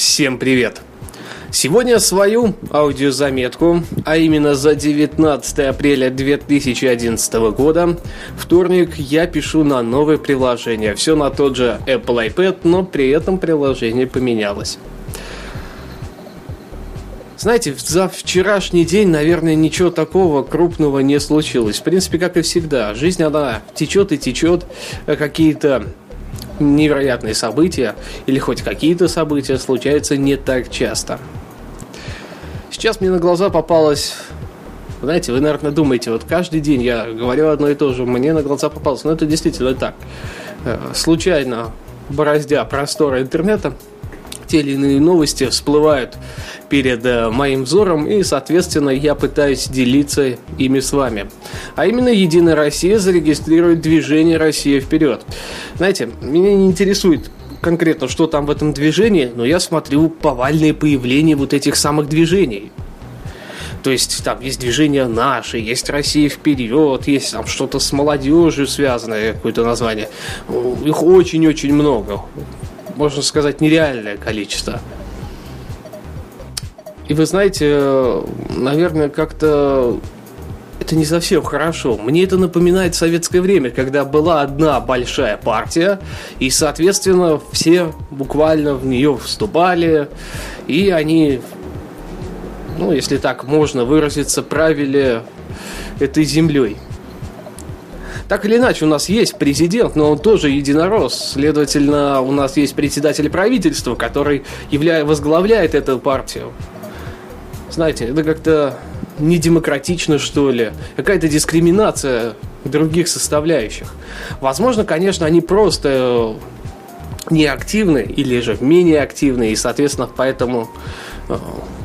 Всем привет! Сегодня свою аудиозаметку, а именно за 19 апреля 2011 года, вторник, я пишу на новое приложение. Все на тот же Apple iPad, но при этом приложение поменялось. Знаете, за вчерашний день, наверное, ничего такого крупного не случилось. В принципе, как и всегда. Жизнь, она течет и течет. Какие-то невероятные события или хоть какие-то события случаются не так часто. Сейчас мне на глаза попалось знаете, вы, наверное, думаете, вот каждый день я говорю одно и то же, мне на глаза попалось. Но это действительно так. Э, случайно, бороздя просторы интернета, те или иные новости всплывают перед э, моим взором, и, соответственно, я пытаюсь делиться ими с вами. А именно, Единая Россия зарегистрирует движение «Россия вперед». Знаете, меня не интересует конкретно, что там в этом движении, но я смотрю повальное появление вот этих самых движений. То есть там есть движение наши, есть Россия вперед, есть там что-то с молодежью связанное, какое-то название. Их очень-очень много можно сказать, нереальное количество. И вы знаете, наверное, как-то это не совсем хорошо. Мне это напоминает советское время, когда была одна большая партия, и, соответственно, все буквально в нее вступали, и они, ну, если так можно выразиться, правили этой землей. Так или иначе, у нас есть президент, но он тоже единорос. Следовательно, у нас есть председатель правительства, который явля... возглавляет эту партию. Знаете, это как-то не демократично, что ли. Какая-то дискриминация других составляющих. Возможно, конечно, они просто неактивны или же менее активны, и, соответственно, поэтому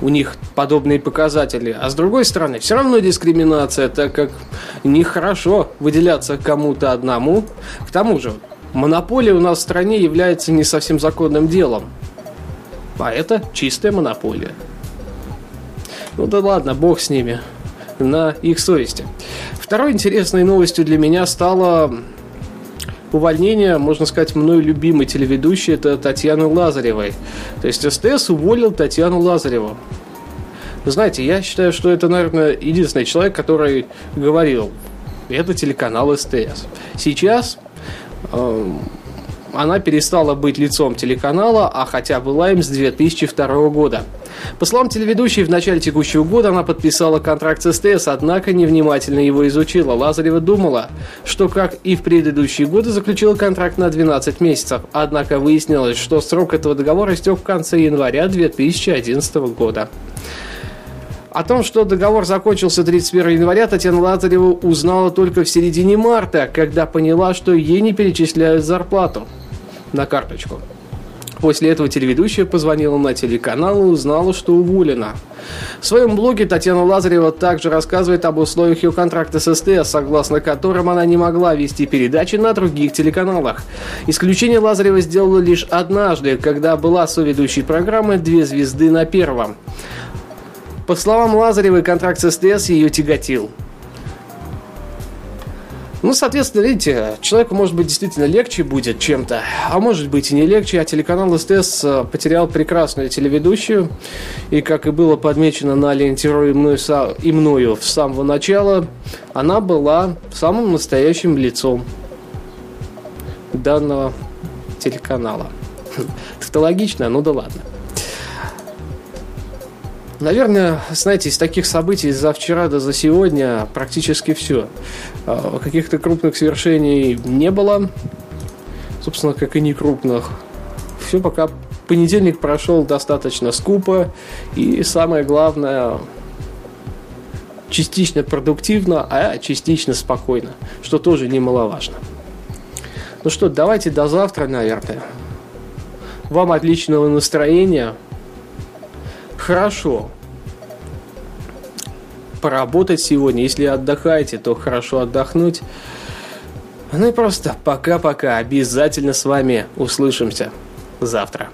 у них подобные показатели. А с другой стороны, все равно дискриминация, так как нехорошо выделяться кому-то одному. К тому же, монополия у нас в стране является не совсем законным делом. А это чистая монополия. Ну да ладно, бог с ними. На их совести. Второй интересной новостью для меня стало увольнение, можно сказать, мной любимой телеведущей, это Татьяны Лазаревой. То есть СТС уволил Татьяну Лазареву. Вы знаете, я считаю, что это, наверное, единственный человек, который говорил, это телеканал СТС. Сейчас э, она перестала быть лицом телеканала, а хотя была им с 2002 года. По словам телеведущей, в начале текущего года она подписала контракт с СТС, однако невнимательно его изучила. Лазарева думала, что, как и в предыдущие годы, заключила контракт на 12 месяцев. Однако выяснилось, что срок этого договора истек в конце января 2011 года. О том, что договор закончился 31 января, Татьяна Лазарева узнала только в середине марта, когда поняла, что ей не перечисляют зарплату на карточку. После этого телеведущая позвонила на телеканал и узнала, что уволена. В своем блоге Татьяна Лазарева также рассказывает об условиях ее контракта с СТС, согласно которым она не могла вести передачи на других телеканалах. Исключение Лазарева сделала лишь однажды, когда была соведущей программы «Две звезды на первом». По словам Лазаревой, контракт с СТС ее тяготил. Ну, соответственно, видите, человеку, может быть, действительно легче будет чем-то, а может быть и не легче. А телеканал СТС э, потерял прекрасную телеведущую. И, как и было подмечено на ленте и мною, и мною с самого начала, она была самым настоящим лицом данного телеканала. Тавтологично, ну да ладно. Наверное, знаете, из таких событий за вчера до за сегодня практически все. А, каких-то крупных свершений не было. Собственно, как и не крупных. Все пока понедельник прошел достаточно скупо. И самое главное, частично продуктивно, а частично спокойно. Что тоже немаловажно. Ну что, давайте до завтра, наверное. Вам отличного настроения хорошо поработать сегодня. Если отдыхаете, то хорошо отдохнуть. Ну и просто пока-пока. Обязательно с вами услышимся завтра.